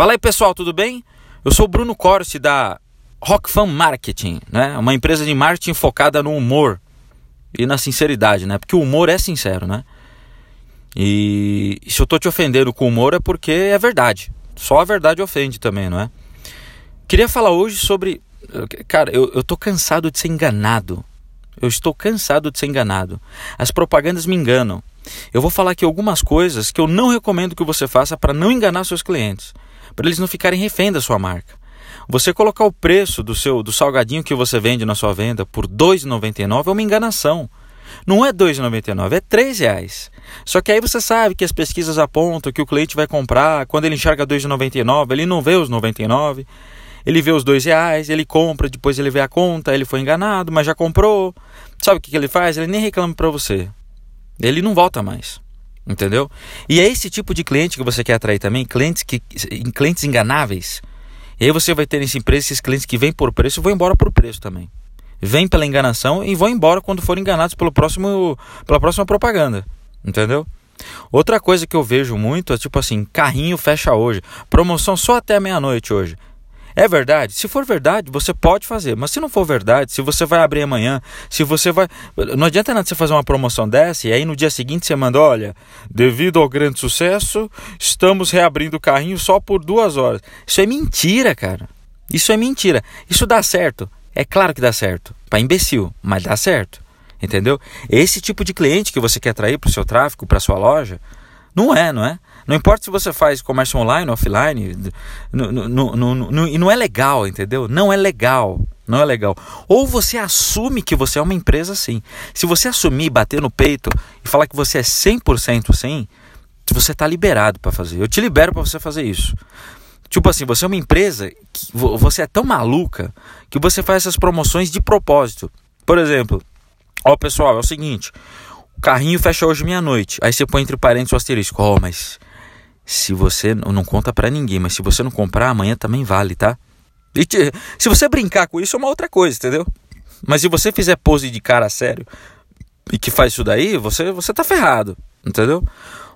Fala aí pessoal, tudo bem? Eu sou o Bruno Corsi da Rock Fan Marketing, né? Uma empresa de marketing focada no humor e na sinceridade, né? Porque o humor é sincero, né? E se eu tô te ofendendo com humor é porque é verdade. Só a verdade ofende também, não é? Queria falar hoje sobre. Cara, eu, eu tô cansado de ser enganado. Eu estou cansado de ser enganado. As propagandas me enganam. Eu vou falar aqui algumas coisas que eu não recomendo que você faça para não enganar seus clientes, para eles não ficarem refém da sua marca. Você colocar o preço do seu do salgadinho que você vende na sua venda por R$ 2,99 é uma enganação. Não é R$ 2,99, é R$ reais. Só que aí você sabe que as pesquisas apontam que o cliente vai comprar, quando ele enxerga R$ 2,99, ele não vê os 99, ele vê os R$ reais, ele compra, depois ele vê a conta, ele foi enganado, mas já comprou. Sabe o que, que ele faz? Ele nem reclama para você. Ele não volta mais. Entendeu? E é esse tipo de cliente que você quer atrair também, clientes que clientes enganáveis. E aí você vai ter nesse empresa esses clientes que vêm por preço e vão embora por preço também. Vêm pela enganação e vão embora quando forem enganados pelo próximo, pela próxima propaganda. Entendeu? Outra coisa que eu vejo muito é tipo assim, carrinho fecha hoje, promoção só até meia-noite hoje. É verdade? Se for verdade, você pode fazer. Mas se não for verdade, se você vai abrir amanhã, se você vai. Não adianta nada você fazer uma promoção dessa e aí no dia seguinte você manda: olha, devido ao grande sucesso, estamos reabrindo o carrinho só por duas horas. Isso é mentira, cara. Isso é mentira. Isso dá certo. É claro que dá certo. Para imbecil, mas dá certo. Entendeu? Esse tipo de cliente que você quer atrair para o seu tráfego, para sua loja, não é, não é? Não importa se você faz comércio online, offline, no, no, no, e não é legal, entendeu? Não é legal. Não é legal. Ou você assume que você é uma empresa assim. Se você assumir, bater no peito e falar que você é 100% assim, você está liberado para fazer. Eu te libero para você fazer isso. Tipo assim, você é uma empresa que você é tão maluca que você faz essas promoções de propósito. Por exemplo, ó pessoal, é o seguinte, o carrinho fecha hoje meia-noite. Aí você põe entre parênteses o asterisco. Ó, oh, mas se você não conta para ninguém, mas se você não comprar, amanhã também vale, tá? E te, se você brincar com isso é uma outra coisa, entendeu? Mas se você fizer pose de cara sério e que faz isso daí, você você tá ferrado, entendeu?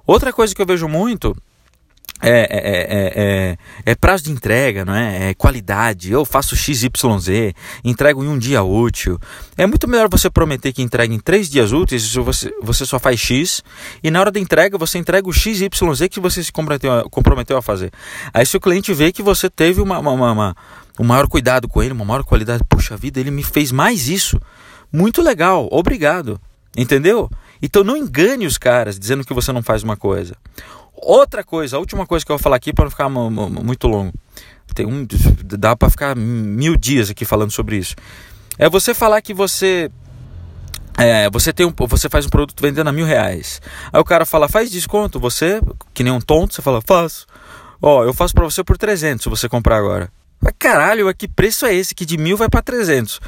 Outra coisa que eu vejo muito é, é, é, é, prazo de entrega, não é? é qualidade. Eu faço XYZ, entrego em um dia útil. É muito melhor você prometer que entrega em três dias úteis você, você só faz X e na hora da entrega você entrega o XYZ que você se comprometeu, comprometeu a fazer. Aí se o cliente vê que você teve uma, uma, uma, um maior cuidado com ele, uma maior qualidade, puxa vida, ele me fez mais isso. Muito legal, obrigado. Entendeu? Então não engane os caras dizendo que você não faz uma coisa. Outra coisa, a última coisa que eu vou falar aqui para não ficar muito longo. Tem um, dá para ficar mil dias aqui falando sobre isso. É você falar que você é, você tem um, você faz um produto vendendo a mil reais. Aí o cara fala, faz desconto. Você, que nem um tonto, você fala, faço. Ó, eu faço para você por 300 se você comprar agora. Mas caralho, que preço é esse? Que de mil vai para 300?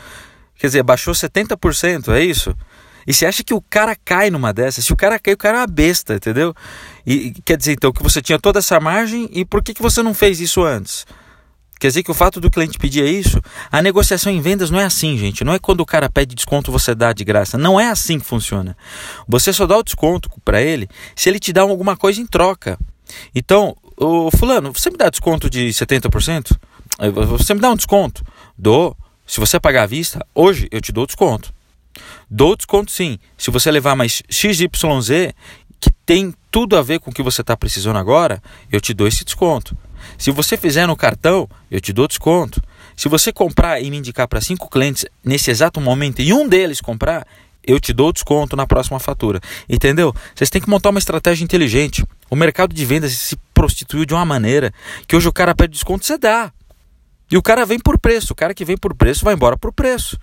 Quer dizer, baixou 70%, é isso? E você acha que o cara cai numa dessas? Se o cara cai, o cara é uma besta, entendeu? E quer dizer então que você tinha toda essa margem e por que, que você não fez isso antes? Quer dizer que o fato do cliente pedir é isso? A negociação em vendas não é assim, gente. Não é quando o cara pede desconto você dá de graça. Não é assim que funciona. Você só dá o desconto para ele se ele te dá alguma coisa em troca. Então, o fulano, você me dá desconto de 70%? Você me dá um desconto? Dou. Se você pagar à vista, hoje eu te dou desconto. Dou desconto sim. Se você levar mais XYZ, que tem tudo a ver com o que você está precisando agora, eu te dou esse desconto. Se você fizer no cartão, eu te dou desconto. Se você comprar e me indicar para cinco clientes nesse exato momento e um deles comprar, eu te dou desconto na próxima fatura. Entendeu? Vocês têm que montar uma estratégia inteligente. O mercado de vendas se prostituiu de uma maneira que hoje o cara pede desconto, você dá. E o cara vem por preço. O cara que vem por preço vai embora por preço.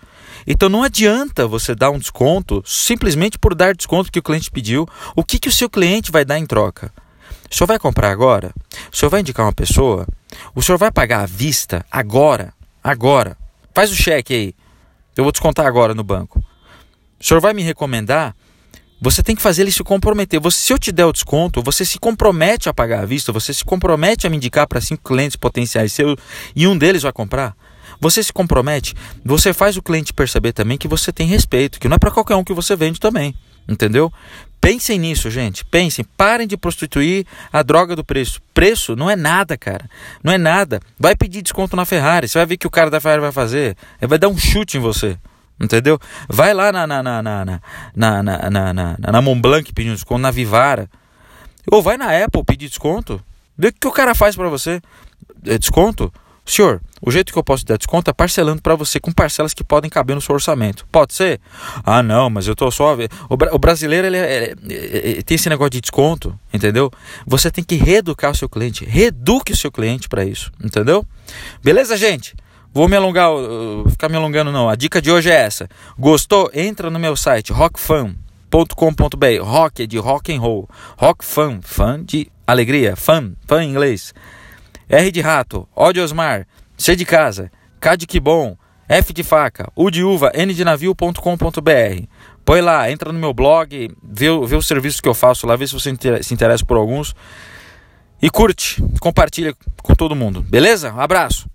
Então não adianta você dar um desconto simplesmente por dar desconto que o cliente pediu. O que, que o seu cliente vai dar em troca? O senhor vai comprar agora? O senhor vai indicar uma pessoa? O senhor vai pagar à vista agora? Agora. Faz o cheque aí. Eu vou descontar agora no banco. O senhor vai me recomendar? Você tem que fazer ele se comprometer. Você, se eu te der o desconto, você se compromete a pagar à vista, você se compromete a me indicar para cinco clientes potenciais seus e um deles vai comprar. Você se compromete, você faz o cliente perceber também que você tem respeito, que não é para qualquer um que você vende também, entendeu? Pensem nisso, gente. Pensem. Parem de prostituir a droga do preço. Preço não é nada, cara. Não é nada. Vai pedir desconto na Ferrari. Você vai ver que o cara da Ferrari vai fazer. Ele vai dar um chute em você. Entendeu? Vai lá na, na, na, na, na, na, na, na, na Montblanc pedir um desconto, na Vivara. Ou vai na Apple pedir desconto. Vê o que o cara faz para você. É desconto? Senhor, o jeito que eu posso dar desconto é parcelando para você com parcelas que podem caber no seu orçamento. Pode ser? Ah, não, mas eu tô só. O, o brasileiro ele, ele, ele, tem esse negócio de desconto, entendeu? Você tem que reeducar o seu cliente. Reeduque o seu cliente para isso, entendeu? Beleza, gente? Vou me alongar, uh, ficar me alongando não. A dica de hoje é essa. Gostou? Entra no meu site rockfan.com.br. Rock é de rock and roll. Rock fan, fã de alegria, fã, fã em inglês. R de rato, O de Osmar, C de casa, K de que bom, F de faca, U de uva, N de navio.com.br. Põe lá, entra no meu blog, vê, vê os serviços que eu faço lá, vê se você se interessa por alguns. E curte, compartilha com todo mundo, beleza? Um abraço!